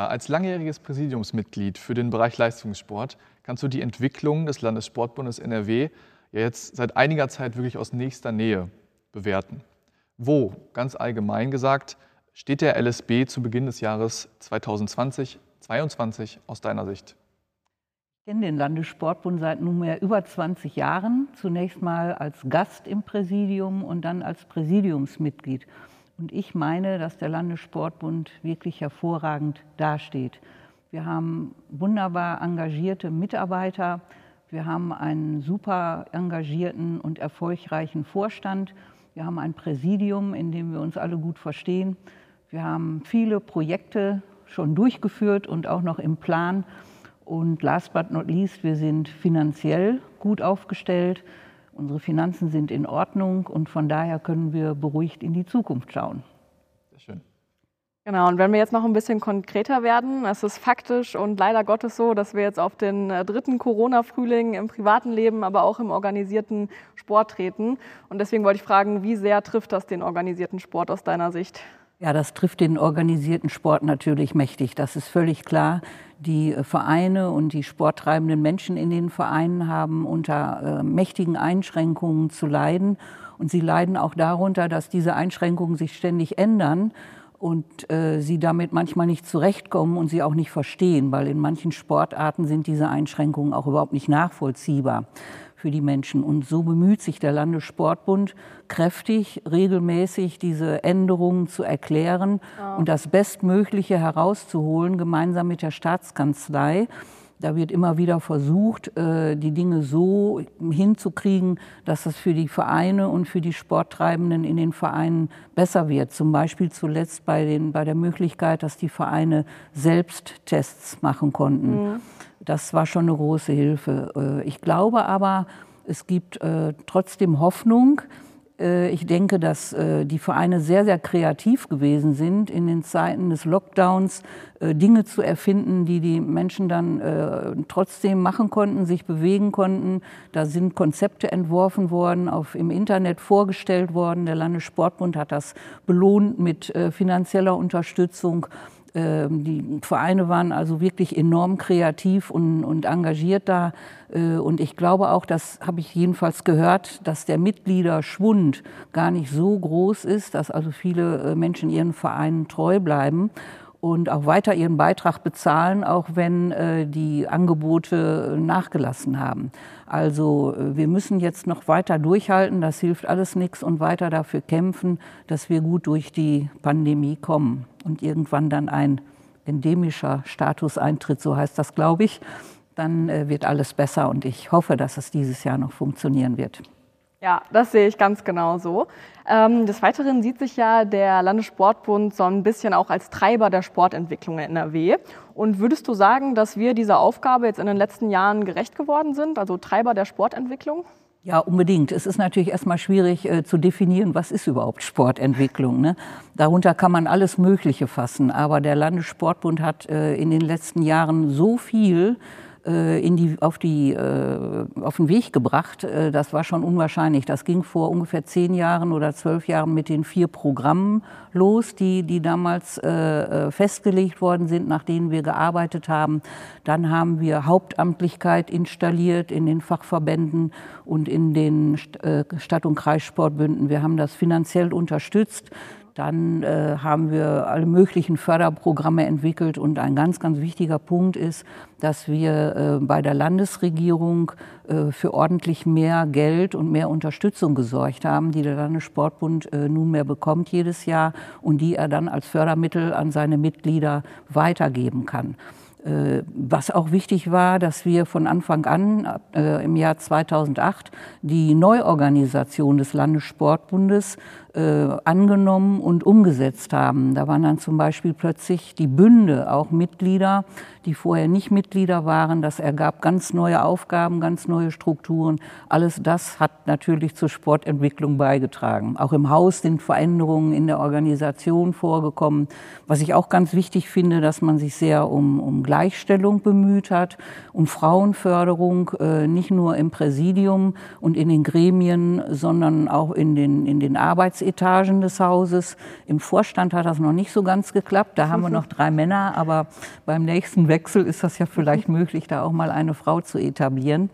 Gisela, als langjähriges Präsidiumsmitglied für den Bereich Leistungssport kannst du die Entwicklung des Landessportbundes NRW ja jetzt seit einiger Zeit wirklich aus nächster Nähe bewerten. Wo, ganz allgemein gesagt, steht der LSB zu Beginn des Jahres 2020, 2022 aus deiner Sicht? Ich kenne den Landessportbund seit nunmehr über 20 Jahren, zunächst mal als Gast im Präsidium und dann als Präsidiumsmitglied. Und ich meine, dass der Landessportbund wirklich hervorragend dasteht. Wir haben wunderbar engagierte Mitarbeiter. Wir haben einen super engagierten und erfolgreichen Vorstand. Wir haben ein Präsidium, in dem wir uns alle gut verstehen. Wir haben viele Projekte schon durchgeführt und auch noch im Plan. Und last but not least, wir sind finanziell gut aufgestellt. Unsere Finanzen sind in Ordnung und von daher können wir beruhigt in die Zukunft schauen. Sehr schön. Genau, und wenn wir jetzt noch ein bisschen konkreter werden, es ist faktisch und leider Gottes so, dass wir jetzt auf den äh, dritten Corona-Frühling im privaten Leben, aber auch im organisierten Sport treten. Und deswegen wollte ich fragen, wie sehr trifft das den organisierten Sport aus deiner Sicht? Ja, das trifft den organisierten Sport natürlich mächtig. Das ist völlig klar. Die äh, Vereine und die sporttreibenden Menschen in den Vereinen haben unter äh, mächtigen Einschränkungen zu leiden. Und sie leiden auch darunter, dass diese Einschränkungen sich ständig ändern und äh, sie damit manchmal nicht zurechtkommen und sie auch nicht verstehen, weil in manchen Sportarten sind diese Einschränkungen auch überhaupt nicht nachvollziehbar für die Menschen. Und so bemüht sich der Landessportbund kräftig, regelmäßig diese Änderungen zu erklären ja. und das Bestmögliche herauszuholen, gemeinsam mit der Staatskanzlei. Da wird immer wieder versucht, äh, die Dinge so hinzukriegen, dass das für die Vereine und für die Sporttreibenden in den Vereinen besser wird. Zum Beispiel zuletzt bei, den, bei der Möglichkeit, dass die Vereine selbst Tests machen konnten. Mhm. Das war schon eine große Hilfe. Äh, ich glaube aber, es gibt äh, trotzdem Hoffnung. Äh, ich denke, dass die Vereine sehr, sehr kreativ gewesen sind, in den Zeiten des Lockdowns Dinge zu erfinden, die die Menschen dann trotzdem machen konnten, sich bewegen konnten. Da sind Konzepte entworfen worden, auf, im Internet vorgestellt worden. Der Landessportbund hat das belohnt mit finanzieller Unterstützung. Ähm, die Vereine waren also wirklich enorm kreativ und, und engagiert da. Äh, und ich glaube auch, das habe ich jedenfalls gehört, dass der Mitgliederschwund gar nicht so groß ist, dass also viele äh, Menschen ihren Vereinen treu bleiben und auch weiter ihren Beitrag bezahlen, auch wenn äh, die Angebote nachgelassen haben. Also wir müssen jetzt noch weiter durchhalten, das hilft alles nichts und weiter dafür kämpfen, dass wir gut durch die Pandemie kommen und irgendwann dann ein endemischer Status eintritt, so heißt das, glaube ich. Dann äh, wird alles besser und ich hoffe, dass es dieses Jahr noch funktionieren wird. Ja, das sehe ich ganz genau so. Ähm, des Weiteren sieht sich ja der Landessportbund so ein bisschen auch als Treiber der Sportentwicklung in NRW. Und würdest du sagen, dass wir dieser Aufgabe jetzt in den letzten Jahren gerecht geworden sind, also Treiber der Sportentwicklung? Ja, unbedingt. Es ist natürlich erstmal schwierig äh, zu definieren, was ist überhaupt Sportentwicklung. Ne? Darunter kann man alles Mögliche fassen. Aber der Landessportbund hat äh, in den letzten Jahren so viel äh, in die, auf, die, äh, auf den Weg gebracht. Äh, das war schon unwahrscheinlich. Das ging vor ungefähr zehn Jahren oder zwölf Jahren mit den vier Programmen los, die, die damals festgelegt worden sind, nach denen wir gearbeitet haben. Dann haben wir Hauptamtlichkeit installiert in den Fachverbänden und in den Stadt- und Kreissportbünden. Wir haben das finanziell unterstützt. Dann äh, haben wir alle möglichen Förderprogramme entwickelt und ein ganz, ganz wichtiger Punkt ist, dass wir äh, bei der Landesregierung äh, für ordentlich mehr Geld und mehr Unterstützung gesorgt haben, die der Landessportbund äh, nunmehr bekommt jedes Jahr und die er dann als Fördermittel an seine Mitglieder weitergeben kann. Äh, was auch wichtig war, dass wir von Anfang an äh, im Jahr 2008 die Neuorganisation des Landessportbundes angenommen und umgesetzt haben. Da waren dann zum Beispiel plötzlich die Bünde auch Mitglieder, die vorher nicht Mitglieder waren. Das ergab ganz neue Aufgaben, ganz neue Strukturen. Alles das hat natürlich zur Sportentwicklung beigetragen. Auch im Haus sind Veränderungen in der Organisation vorgekommen. Was ich auch ganz wichtig finde, dass man sich sehr um, um Gleichstellung bemüht hat, um Frauenförderung, äh, nicht nur im Präsidium und in den Gremien, sondern auch in den, in den Arbeits Ratsetagen des Hauses. Im Vorstand hat das noch nicht so ganz geklappt. Da haben wir noch drei Männer, aber beim nächsten Wechsel ist das ja vielleicht möglich, da auch mal eine Frau zu etablieren.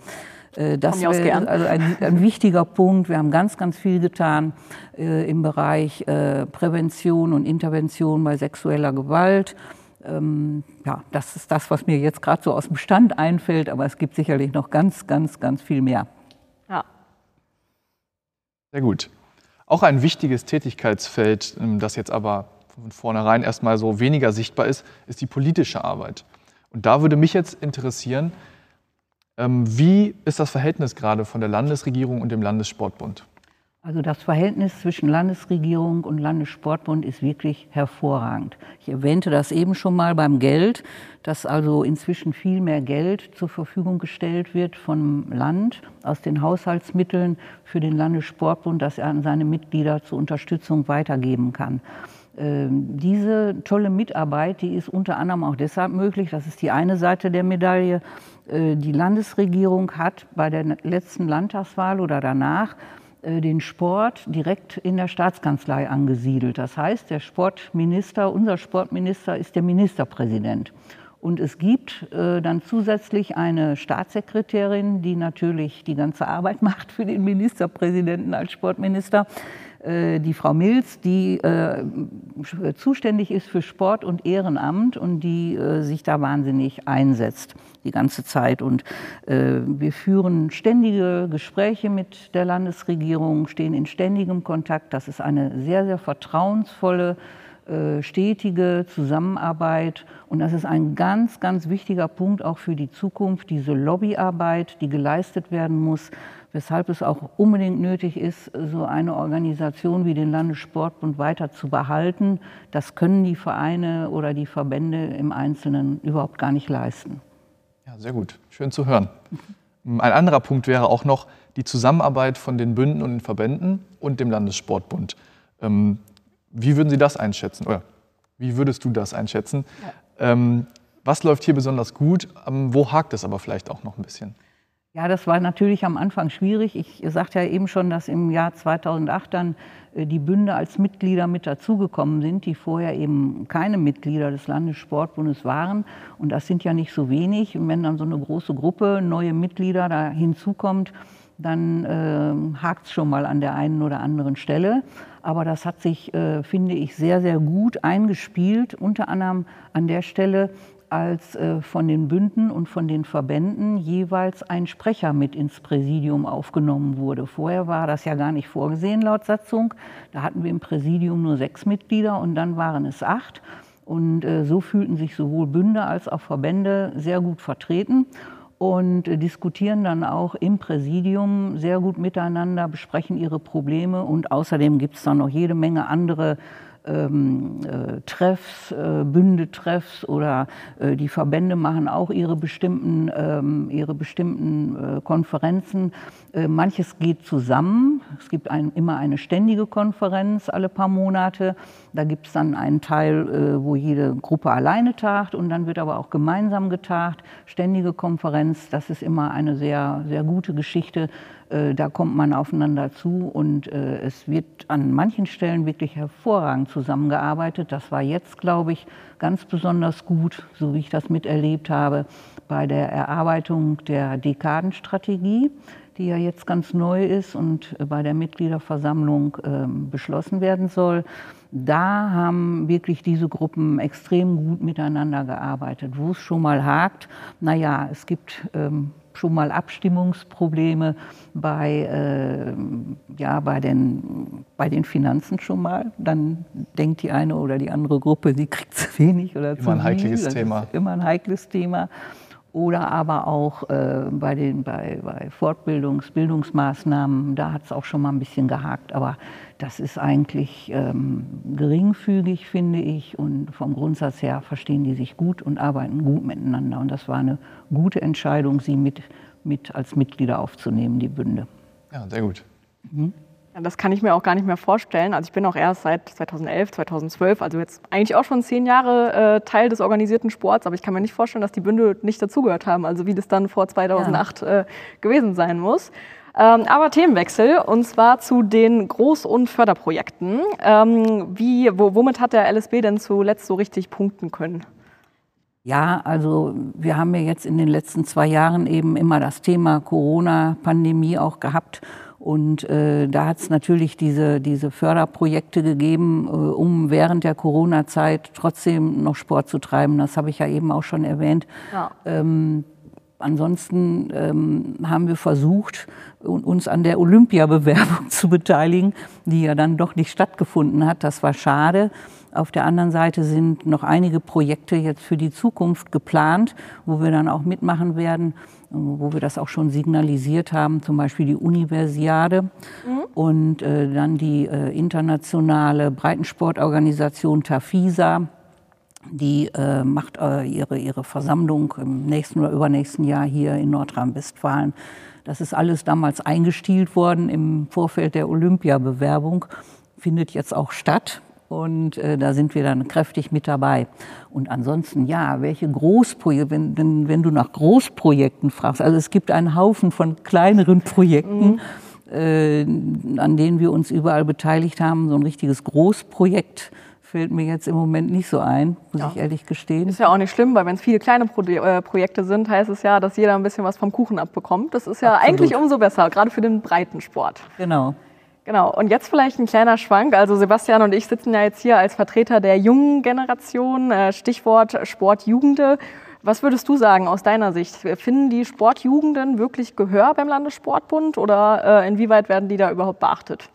Äh, das wäre also ein, ein, wichtiger Punkt. Wir haben ganz, ganz viel getan äh, im Bereich äh, Prävention und Intervention bei sexueller Gewalt. Ähm, ja, das ist das, was mir jetzt gerade so aus dem Stand einfällt, aber es gibt sicherlich noch ganz, ganz, ganz viel mehr. Ja. Sehr gut. Auch ein wichtiges Tätigkeitsfeld, ähm, das jetzt aber von vornherein erstmal so weniger sichtbar ist, ist die politische Arbeit. Und da würde mich jetzt interessieren, ähm, wie ist das Verhältnis gerade von der Landesregierung und dem Landessportbund? Also das Verhältnis zwischen Landesregierung und Landessportbund ist wirklich hervorragend. Ich erwähnte das eben schon mal beim Geld, dass also inzwischen viel mehr Geld zur Verfügung gestellt wird vom Land aus den Haushaltsmitteln für den Landessportbund, dass er an seine Mitglieder zur Unterstützung weitergeben kann. Ähm, diese tolle Mitarbeit, die ist unter anderem auch deshalb möglich, das ist die eine Seite der Medaille. Äh, die Landesregierung hat bei der letzten Landtagswahl oder danach den Sport direkt in der Staatskanzlei angesiedelt. Das heißt, der Sportminister, unser Sportminister ist der Ministerpräsident. Und es gibt äh, dann zusätzlich eine Staatssekretärin, die natürlich die ganze Arbeit macht für den Ministerpräsidenten als Sportminister. Äh, die Frau Milz, die äh, zuständig ist für Sport und Ehrenamt und die äh, sich da wahnsinnig einsetzt die ganze Zeit. Und wir führen ständige Gespräche mit der Landesregierung, stehen in ständigem Kontakt. Das ist eine sehr, sehr vertrauensvolle stetige Zusammenarbeit. Und das ist ein ganz, ganz wichtiger Punkt auch für die Zukunft, diese Lobbyarbeit, die geleistet werden muss, weshalb es auch unbedingt nötig ist, so eine Organisation wie den Landessportbund weiter zu behalten. Das können die Vereine oder die Verbände im Einzelnen überhaupt gar nicht leisten. Ja, sehr gut. Schön zu hören. Ein anderer Punkt wäre auch noch die Zusammenarbeit von den Bünden und den Verbänden und dem Landessportbund. Wie würden Sie das einschätzen? Oder wie würdest du das einschätzen? Ja. Ähm, was läuft hier besonders gut? Ähm, wo hakt es aber vielleicht auch noch ein bisschen? Ja, das war natürlich am Anfang schwierig. Ich sagte ja eben schon, dass im Jahr 2008 dann äh, die Bünde als Mitglieder mit dazugekommen sind, die vorher eben keine Mitglieder des Landessportbundes waren. Und das sind ja nicht so wenig. Und wenn dann so eine große Gruppe neue Mitglieder da hinzukommt, dann äh, hakt es schon mal an der einen oder anderen Stelle. Aber das hat sich, äh, finde ich, sehr, sehr gut eingespielt, unter anderem an der Stelle, als äh, von den Bünden und von den Verbänden jeweils ein Sprecher mit ins Präsidium aufgenommen wurde. Vorher war das ja gar nicht vorgesehen laut Satzung. Da hatten wir im Präsidium nur sechs Mitglieder und dann waren es acht. Und äh, so fühlten sich sowohl Bünde als auch Verbände sehr gut vertreten und äh, diskutieren dann auch im Präsidium sehr gut miteinander, besprechen ihre Probleme und außerdem gibt es dann noch jede Menge andere ähm, äh, Treffs, äh, Bündetreffs oder äh, die Verbände machen auch ihre bestimmten, ähm, ihre bestimmten äh, Konferenzen. Äh, manches geht zusammen. Es gibt ein, immer eine ständige Konferenz alle paar Monate. Da gibt es dann einen Teil, äh, wo jede Gruppe alleine tagt und dann wird aber auch gemeinsam getagt. Ständige Konferenz, das ist immer eine sehr, sehr gute Geschichte äh, da kommt man aufeinander zu und äh, es wird an manchen Stellen wirklich hervorragend zusammengearbeitet. Das war jetzt, glaube ich, ganz besonders gut, so wie ich das miterlebt habe, bei der Erarbeitung der Dekadenstrategie, die ja jetzt ganz neu ist und bei der Mitgliederversammlung ähm, beschlossen werden soll. Da haben wirklich diese Gruppen extrem gut miteinander gearbeitet. Wo es schon mal hakt, naja, es gibt ähm, schon mal Abstimmungsprobleme bei, äh, ja, bei, den, bei den Finanzen schon mal. Dann denkt die eine oder die andere Gruppe, sie kriegt zu wenig oder immer zu ein heikles viel. Thema. immer ein heikles Thema. Oder aber auch äh, bei, den, bei, bei Fortbildungs-, Bildungsmaßnahmen, da hat es auch schon mal ein bisschen gehakt. Aber das ist eigentlich ähm, geringfügig, finde ich. Und vom Grundsatz her verstehen die sich gut und arbeiten gut miteinander. Und das war eine gute Entscheidung, sie mit, mit als Mitglieder aufzunehmen, die Bünde. Ja, sehr gut. Mhm. Das kann ich mir auch gar nicht mehr vorstellen. Also ich bin auch erst seit 2011, 2012, also jetzt eigentlich auch schon zehn Jahre äh, Teil des organisierten Sports, aber ich kann mir nicht vorstellen, dass die Bünde nicht dazugehört haben, also wie das dann vor 2008 ja. äh, gewesen sein muss. Ähm, aber Themenwechsel und zwar zu den Groß- und Förderprojekten. Ähm, wie, wo, womit hat der LSB denn zuletzt so richtig punkten können? Ja, also wir haben ja jetzt in den letzten zwei Jahren eben immer das Thema Corona-Pandemie auch gehabt. Und äh, da hat es natürlich diese, diese Förderprojekte gegeben, äh, um während der Corona-Zeit trotzdem noch Sport zu treiben. Das habe ich ja eben auch schon erwähnt. Ja. Ähm, ansonsten ähm, haben wir versucht, uns an der Olympiabewerbung zu beteiligen, die ja dann doch nicht stattgefunden hat. Das war schade. Auf der anderen Seite sind noch einige Projekte jetzt für die Zukunft geplant, wo wir dann auch mitmachen werden, wo wir das auch schon signalisiert haben, zum Beispiel die Universiade mhm. und äh, dann die äh, internationale Breitensportorganisation Tafisa. Die äh, macht äh, ihre, ihre Versammlung im nächsten oder übernächsten Jahr hier in Nordrhein-Westfalen. Das ist alles damals eingestielt worden im Vorfeld der Olympiabewerbung, findet jetzt auch statt. Und äh, da sind wir dann kräftig mit dabei. Und ansonsten, ja, welche Großprojekte, wenn, wenn, wenn du nach Großprojekten fragst, also es gibt einen Haufen von kleineren Projekten, mhm. äh, an denen wir uns überall beteiligt haben. So ein richtiges Großprojekt fällt mir jetzt im Moment nicht so ein, muss ja. ich ehrlich gestehen. Ist ja auch nicht schlimm, weil wenn es viele kleine Pro äh, Projekte sind, heißt es ja, dass jeder ein bisschen was vom Kuchen abbekommt. Das ist ja Absolut. eigentlich umso besser, gerade für den Breitensport. Genau. Genau, und jetzt vielleicht ein kleiner Schwank. Also Sebastian und ich sitzen ja jetzt hier als Vertreter der jungen Generation, äh, Stichwort Sportjugende. Was würdest du sagen aus deiner Sicht? Finden die Sportjugenden wirklich Gehör beim Landessportbund oder äh, inwieweit werden die da überhaupt beachtet?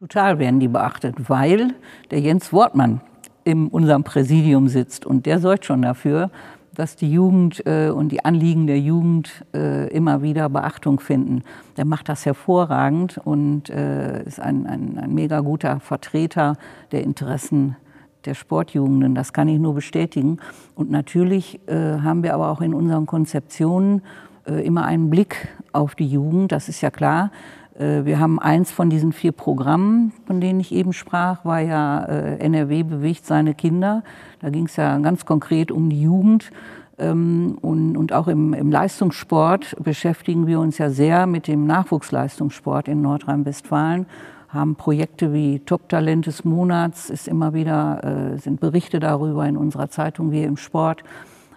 Total werden die beachtet, weil der Jens Wortmann in unserem Präsidium sitzt und der sorgt schon dafür, dass die Jugend äh, und die Anliegen der Jugend äh, immer wieder Beachtung finden. Der macht das hervorragend und äh, ist ein, ein, ein mega guter Vertreter der Interessen der Sportjugenden. Das kann ich nur bestätigen. Und natürlich äh, haben wir aber auch in unseren Konzeptionen äh, immer einen Blick auf die Jugend. Das ist ja klar. Äh, wir haben eins von diesen vier Programmen, von denen ich eben sprach, war ja äh, NRW bewegt seine Kinder. Da ging es ja ganz konkret um die Jugend. Ähm, und, auch im, im Leistungssport beschäftigen wir uns ja sehr mit dem Nachwuchsleistungssport in Nordrhein-Westfalen haben Projekte wie Top-Talent des Monats, ist immer wieder, äh, sind Berichte darüber in unserer Zeitung wie im Sport.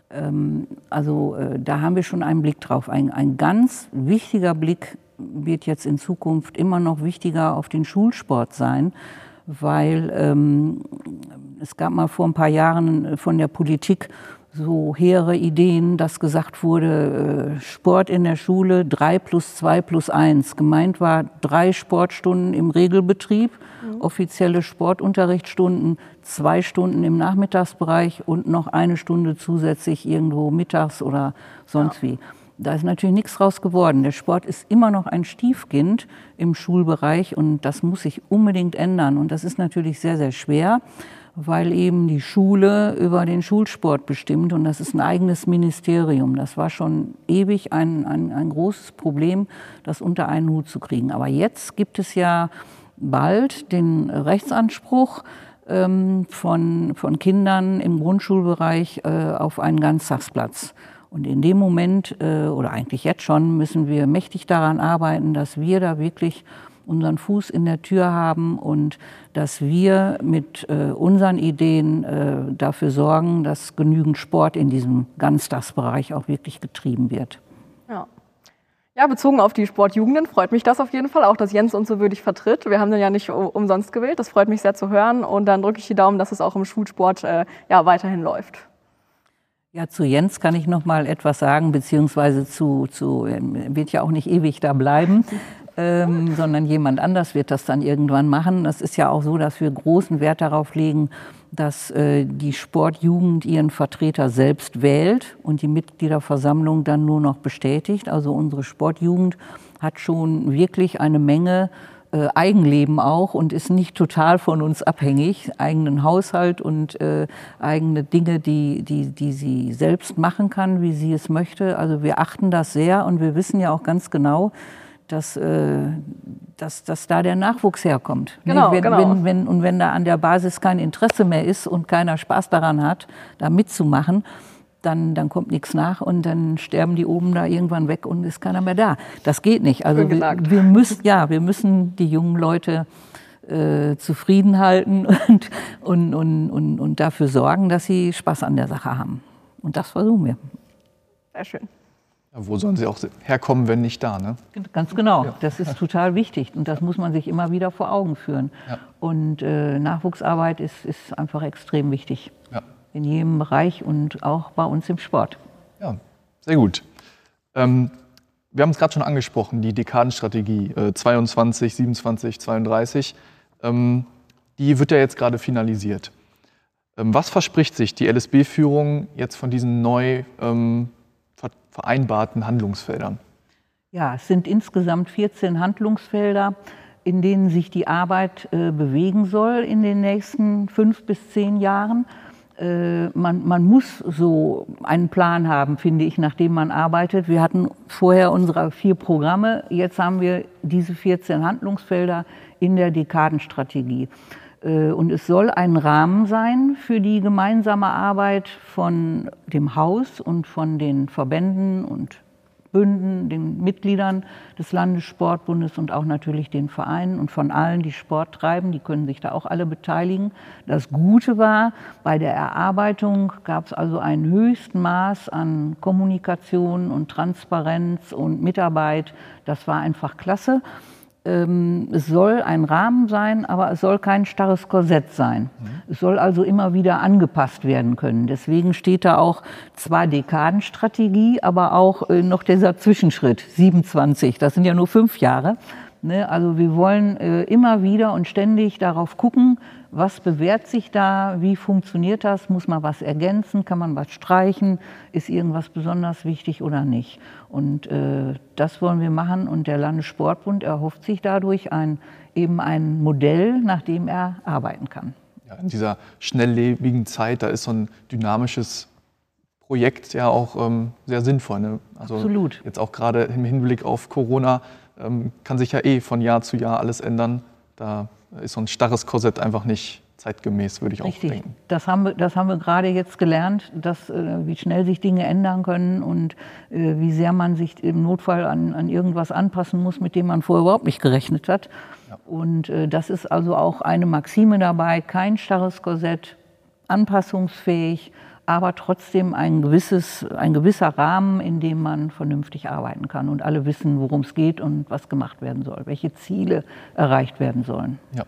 Ähm, also da haben wir schon einen Blick drauf. Ein, ein ganz wichtiger Blick wird jetzt in Zukunft immer noch wichtiger auf den Schulsport sein, weil ähm, es gab mal vor ein paar Jahren von der Politik so hehre Ideen, dass gesagt wurde, äh, Sport in der Schule drei plus zwei plus eins. Gemeint war drei Sportstunden im Regelbetrieb, mhm. offizielle Sportunterrichtsstunden, zwei Stunden im Nachmittagsbereich und noch eine Stunde zusätzlich irgendwo mittags oder sonst ja. wie. Da ist natürlich nichts draus geworden. Der Sport ist immer noch ein Stiefkind im Schulbereich und das muss sich unbedingt ändern. Und das ist natürlich sehr, sehr schwer, weil eben die Schule über den Schulsport bestimmt und das ist ein eigenes Ministerium. Das war schon ewig ein, ein, ein großes Problem, das unter einen Hut zu kriegen. Aber jetzt gibt es ja bald den Rechtsanspruch, ähm, von, von Kindern im Grundschulbereich äh, auf einen Ganztagsplatz. Und in dem Moment, äh, oder eigentlich jetzt schon, müssen wir mächtig daran arbeiten, dass wir da wirklich unseren Fuß in der Tür haben und dass wir mit äh, unseren Ideen äh, dafür sorgen, dass genügend Sport in diesem Ganztagsbereich auch wirklich getrieben wird. Ja. Ja, bezogen auf die Sportjugenden freut mich das auf jeden Fall auch, dass Jens uns so würdig vertritt. Wir haben den ja nicht umsonst gewählt. Das freut mich sehr zu hören. Und dann drücke ich die Daumen, dass es auch im Schulsport äh, ja, weiterhin läuft. Ja, zu Jens kann ich noch mal etwas sagen, beziehungsweise zu, zu ähm, wird ja auch nicht ewig da bleiben, ähm, sondern jemand anders wird das dann irgendwann machen. Es ist ja auch so, dass wir großen Wert darauf legen, dass äh, die Sportjugend ihren Vertreter selbst wählt und die Mitgliederversammlung dann nur noch bestätigt. Also unsere Sportjugend hat schon wirklich eine Menge äh, Eigenleben auch und ist nicht total von uns abhängig, eigenen Haushalt und äh, eigene Dinge, die, die, die sie selbst machen kann, wie sie es möchte. Also wir achten das sehr und wir wissen ja auch ganz genau, dass, äh, dass, dass da der Nachwuchs herkommt. Genau, wenn, genau. Wenn, wenn, und wenn da an der Basis kein Interesse mehr ist und keiner Spaß daran hat, da mitzumachen, dann, dann kommt nichts nach und dann sterben die oben da irgendwann weg und ist keiner mehr da. Das geht nicht. Also wir, wir, müssen, ja, wir müssen die jungen Leute äh, zufrieden halten und, und, und, und, und dafür sorgen, dass sie Spaß an der Sache haben. Und das versuchen wir. Sehr schön. Ja, wo sollen sie auch herkommen, wenn nicht da? Ne? Ganz genau. Ja. Das ist total wichtig und das muss man sich immer wieder vor Augen führen. Ja. Und äh, Nachwuchsarbeit ist, ist einfach extrem wichtig. In jedem Bereich und auch bei uns im Sport. Ja, sehr gut. Ähm, wir haben es gerade schon angesprochen, die Dekadenstrategie äh, 22, 27, 32. Ähm, die wird ja jetzt gerade finalisiert. Ähm, was verspricht sich die LSB-Führung jetzt von diesen neu ähm, vereinbarten Handlungsfeldern? Ja, es sind insgesamt 14 Handlungsfelder, in denen sich die Arbeit äh, bewegen soll in den nächsten fünf bis zehn Jahren. Äh, man, man, muss so einen Plan haben, finde ich, nachdem man arbeitet. Wir hatten vorher unsere vier Programme, jetzt haben wir diese 14 Handlungsfelder in der Dekadenstrategie. Äh, und es soll ein Rahmen sein für die gemeinsame Arbeit von dem Haus und von den Verbänden und Bünden, den Mitgliedern des Landessportbundes und auch natürlich den Vereinen und von allen, die Sport treiben, die können sich da auch alle beteiligen. Das Gute war, bei der Erarbeitung gab es also ein höchsten Maß an Kommunikation und Transparenz und Mitarbeit. Das war einfach klasse ähm, es soll ein Rahmen sein, aber es soll kein starres Korsett sein. Mhm. Es soll also immer wieder angepasst werden können. Deswegen steht da auch zwar Dekadenstrategie, aber auch äh, noch dieser Zwischenschritt 27. Das sind ja nur fünf Jahre. Ne? Also wir wollen äh, immer wieder und ständig darauf gucken, was bewährt sich da, wie funktioniert das, muss man was ergänzen, kann man was streichen, ist irgendwas besonders wichtig oder nicht. Und äh, das wollen wir machen und der Landessportbund erhofft sich dadurch ein, eben ein Modell, nach dem er arbeiten kann. Ja, in dieser schnelllebigen Zeit, da ist so ein dynamisches Projekt ja auch ähm, sehr sinnvoll. Ne? Also Absolut. Jetzt auch gerade im Hinblick auf Corona kann sich ja eh von Jahr zu Jahr alles ändern. Da ist so ein starres Korsett einfach nicht zeitgemäß, würde ich Richtig. auch denken. Das haben wir, das haben wir gerade jetzt gelernt, dass, äh, wie schnell sich Dinge ändern können und äh, wie sehr man sich im Notfall an, an irgendwas anpassen muss, mit dem man vorher überhaupt nicht gerechnet hat. Ja. Und äh, das ist also auch eine Maxime dabei, kein starres Korsett, anpassungsfähig, aber trotzdem ein, gewisses, ein gewisser Rahmen, in dem man vernünftig arbeiten kann und alle wissen, worum es geht und was gemacht werden soll, welche Ziele erreicht werden sollen. Ja.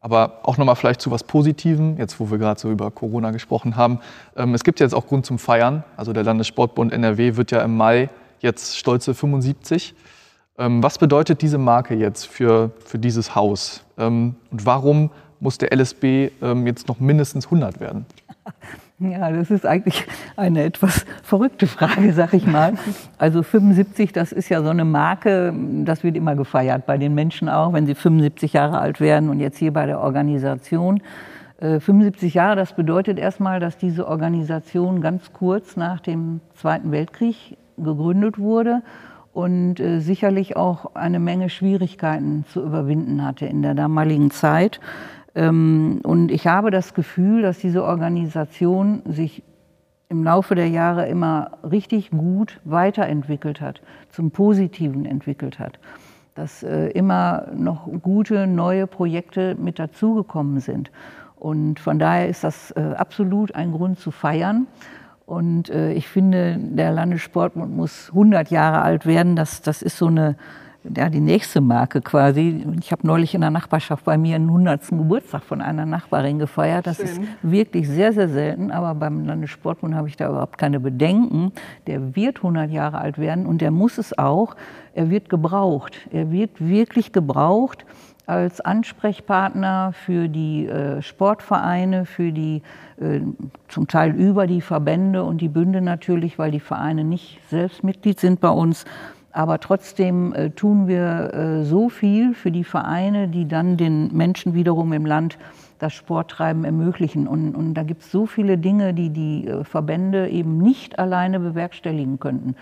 Aber auch nochmal vielleicht zu was Positivem, jetzt wo wir gerade so über Corona gesprochen haben. Ähm, es gibt jetzt auch Grund zum Feiern. Also der Landessportbund NRW wird ja im Mai jetzt stolze 75. Ähm, was bedeutet diese Marke jetzt für, für dieses Haus? Ähm, und warum muss der LSB jetzt noch mindestens 100 werden? Ja, das ist eigentlich eine etwas verrückte Frage, sag ich mal. Also 75, das ist ja so eine Marke, das wird immer gefeiert bei den Menschen auch, wenn sie 75 Jahre alt werden und jetzt hier bei der Organisation. 75 äh, Jahre, das bedeutet erstmal, dass diese Organisation ganz kurz nach dem Zweiten Weltkrieg gegründet wurde und äh, sicherlich auch eine Menge Schwierigkeiten zu überwinden hatte in der damaligen Zeit. Ähm, und ich habe das Gefühl, dass diese Organisation sich im Laufe der Jahre immer richtig gut weiterentwickelt hat, zum Positiven entwickelt hat. Dass äh, immer noch gute neue Projekte mit dazugekommen sind. Und von daher ist das äh, absolut ein Grund zu feiern. Und äh, ich finde, der Landessportbund muss 100 Jahre alt werden. Das, das ist so eine ja, die nächste Marke quasi. Ich habe neulich in der Nachbarschaft bei mir einen 100. Geburtstag von einer Nachbarin gefeiert. Das Schön. ist wirklich sehr, sehr selten. Aber beim Landessportbund habe ich da überhaupt keine Bedenken. Der wird 100 Jahre alt werden und der muss es auch. Er wird gebraucht. Er wird wirklich gebraucht als Ansprechpartner für die äh, Sportvereine, für die äh, zum Teil über die Verbände und die Bünde natürlich, weil die Vereine nicht selbst Mitglied sind bei uns. Aber trotzdem äh, tun wir äh, so viel für die Vereine, die dann den Menschen wiederum im Land das Sporttreiben ermöglichen. Und, und da gibt es so viele Dinge, die die äh, Verbände eben nicht alleine bewerkstelligen könnten.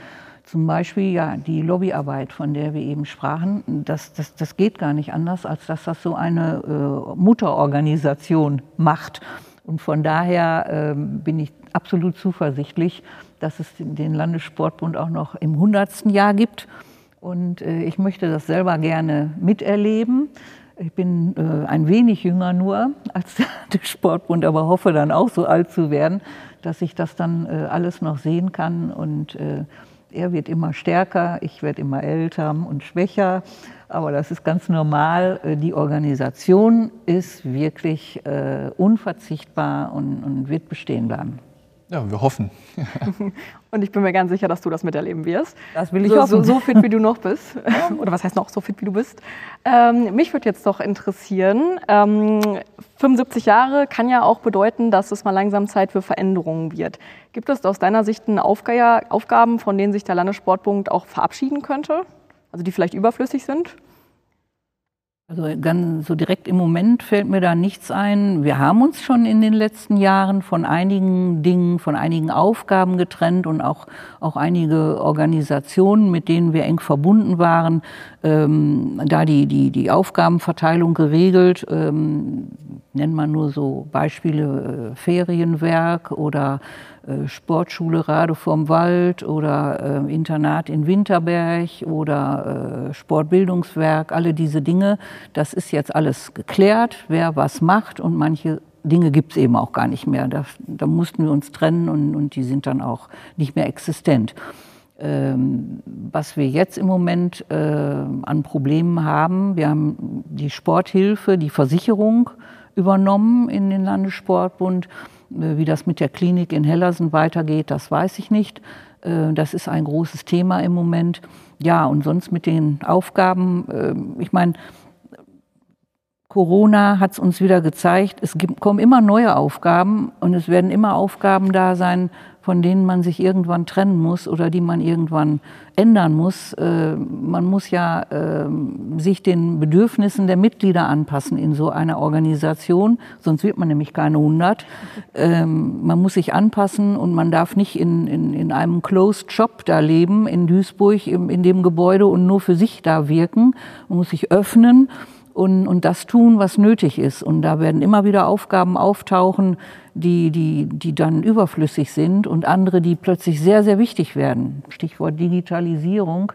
Zum Beispiel ja die Lobbyarbeit, von der wir eben sprachen. Das, das, das geht gar nicht anders, als dass das so eine äh, Mutterorganisation macht. Und von daher äh, bin ich absolut zuversichtlich, dass es den Landessportbund auch noch im 100. Jahr gibt. Und äh, ich möchte das selber gerne miterleben. Ich bin äh, ein wenig jünger nur als der Sportbund, aber hoffe dann auch so alt zu werden, dass ich das dann äh, alles noch sehen kann. Und er wird immer stärker, ich werde immer älter und schwächer. Aber das ist ganz normal. Die Organisation ist wirklich unverzichtbar und wird bestehen bleiben. Ja, wir hoffen. Und ich bin mir ganz sicher, dass du das miterleben wirst. Das will ich so, hoffen. So, so fit, wie du noch bist. Oder was heißt noch so fit, wie du bist? Ähm, mich würde jetzt doch interessieren, ähm, 75 Jahre kann ja auch bedeuten, dass es mal langsam Zeit für Veränderungen wird. Gibt es aus deiner Sicht Aufgaben, von denen sich der Landessportbund auch verabschieden könnte? Also die vielleicht überflüssig sind? Also ganz so direkt im Moment fällt mir da nichts ein. Wir haben uns schon in den letzten Jahren von einigen Dingen, von einigen Aufgaben getrennt und auch, auch einige Organisationen, mit denen wir eng verbunden waren, ähm, da die, die, die Aufgabenverteilung geregelt. Ähm, nennt man nur so Beispiele äh, Ferienwerk oder äh, Sportschule Rade vorm Wald oder äh, Internat in Winterberg oder äh, Sportbildungswerk, alle diese Dinge. Das ist jetzt alles geklärt, wer was macht und manche Dinge gibt es eben auch gar nicht mehr. Da, da mussten wir uns trennen und, und, die sind dann auch nicht mehr existent. Ähm, was wir jetzt im Moment äh, an Problemen haben, wir haben die Sporthilfe, die Versicherung übernommen in den Landessportbund. Äh, wie das mit der Klinik in Hellersen weitergeht, das weiß ich nicht. Äh, das ist ein großes Thema im Moment. Ja, und sonst mit den Aufgaben, äh, ich meine, Corona hat es uns wieder gezeigt, es gibt, kommen immer neue Aufgaben und es werden immer Aufgaben da sein, von denen man sich irgendwann trennen muss oder die man irgendwann ändern muss. Äh, man muss ja ähm, sich den Bedürfnissen der Mitglieder anpassen in so einer Organisation, sonst wird man nämlich keine 100. Ähm, man muss sich anpassen und man darf nicht in, in, in einem Closed Shop da leben, in Duisburg, in, in dem Gebäude und nur für sich da wirken. Man muss sich öffnen und, und das tun, was nötig ist. Und da werden immer wieder Aufgaben auftauchen, die, die, die dann überflüssig sind und andere, die plötzlich sehr, sehr wichtig werden. Stichwort Digitalisierung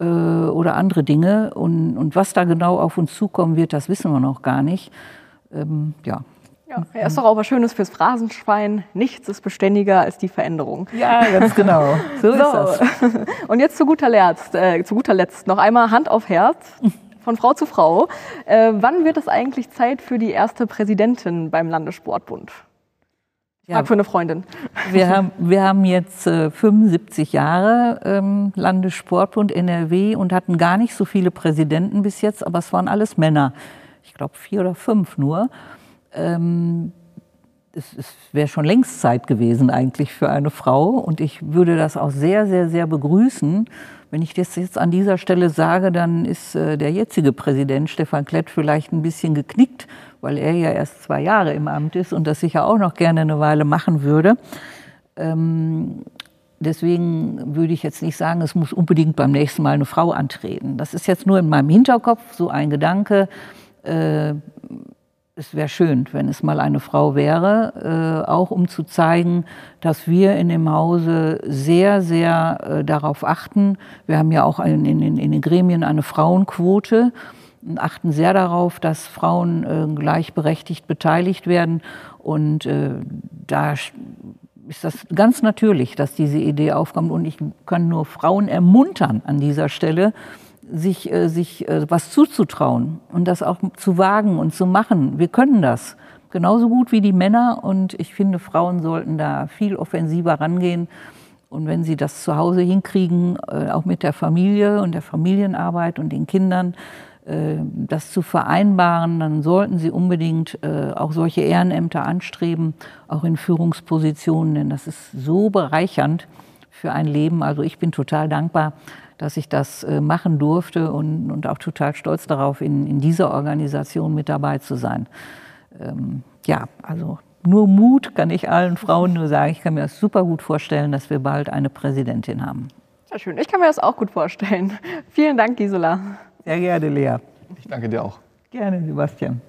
äh, oder andere Dinge. Und, und was da genau auf uns zukommen wird, das wissen wir noch gar nicht. Ähm, ja. Ja, er ist doch auch was Schönes fürs Phrasenschwein. Nichts ist beständiger als die Veränderung. Ja, ganz genau. So, so. ist das. Und jetzt zu guter, Letzt, äh, zu guter Letzt noch einmal Hand auf Herz von Frau zu Frau. Äh, wann wird es eigentlich Zeit für die erste Präsidentin beim Landessportbund? Ja, für eine Freundin. Wir haben, wir haben jetzt äh, 75 Jahre ähm, Landessportbund NRW und hatten gar nicht so viele Präsidenten bis jetzt, aber es waren alles Männer. Ich glaube vier oder fünf nur. Ähm, es, es wäre schon längst Zeit gewesen eigentlich für eine Frau und ich würde das auch sehr, sehr, sehr begrüßen. Wenn ich das jetzt an dieser Stelle sage, dann ist äh, der jetzige Präsident Stefan Klett vielleicht ein bisschen geknickt, weil er ja erst zwei Jahre im Amt ist und das sicher auch noch gerne eine Weile machen würde. Ähm, deswegen würde ich jetzt nicht sagen, es muss unbedingt beim nächsten Mal eine Frau antreten. Das ist jetzt nur in meinem Hinterkopf so ein Gedanke. Äh, es wäre schön, wenn es mal eine Frau wäre, äh, auch um zu zeigen, dass wir in dem Hause sehr, sehr äh, darauf achten. Wir haben ja auch in, in, in den Gremien eine Frauenquote und achten sehr darauf, dass Frauen äh, gleichberechtigt beteiligt werden. Und äh, da ist das ganz natürlich, dass diese Idee aufkommt. Und ich kann nur Frauen ermuntern an dieser Stelle, sich, äh, sich äh, was zuzutrauen und das auch zu wagen und zu machen. Wir können das genauso gut wie die Männer und ich finde, Frauen sollten da viel offensiver rangehen. Und wenn sie das zu Hause hinkriegen, äh, auch mit der Familie und der Familienarbeit und den Kindern, das zu vereinbaren, dann sollten sie unbedingt auch solche Ehrenämter anstreben, auch in Führungspositionen, denn das ist so bereichernd für ein Leben. Also ich bin total dankbar, dass ich das äh, machen durfte und, und auch total stolz darauf, in, in dieser Organisation mit dabei zu sein. Ähm, ja, also nur Mut kann ich allen Frauen nur sagen. Ich kann mir das super gut vorstellen, dass wir bald eine Präsidentin haben. Sehr schön. Ich kann mir das auch gut vorstellen. Vielen Dank, Gisela. Sehr gerne, Lea. Ich danke dir auch. Gerne, Sebastian.